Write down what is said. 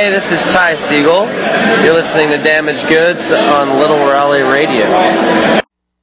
Hey, this is Ty Siegel. You're listening to Damaged Goods on Little Raleigh Radio.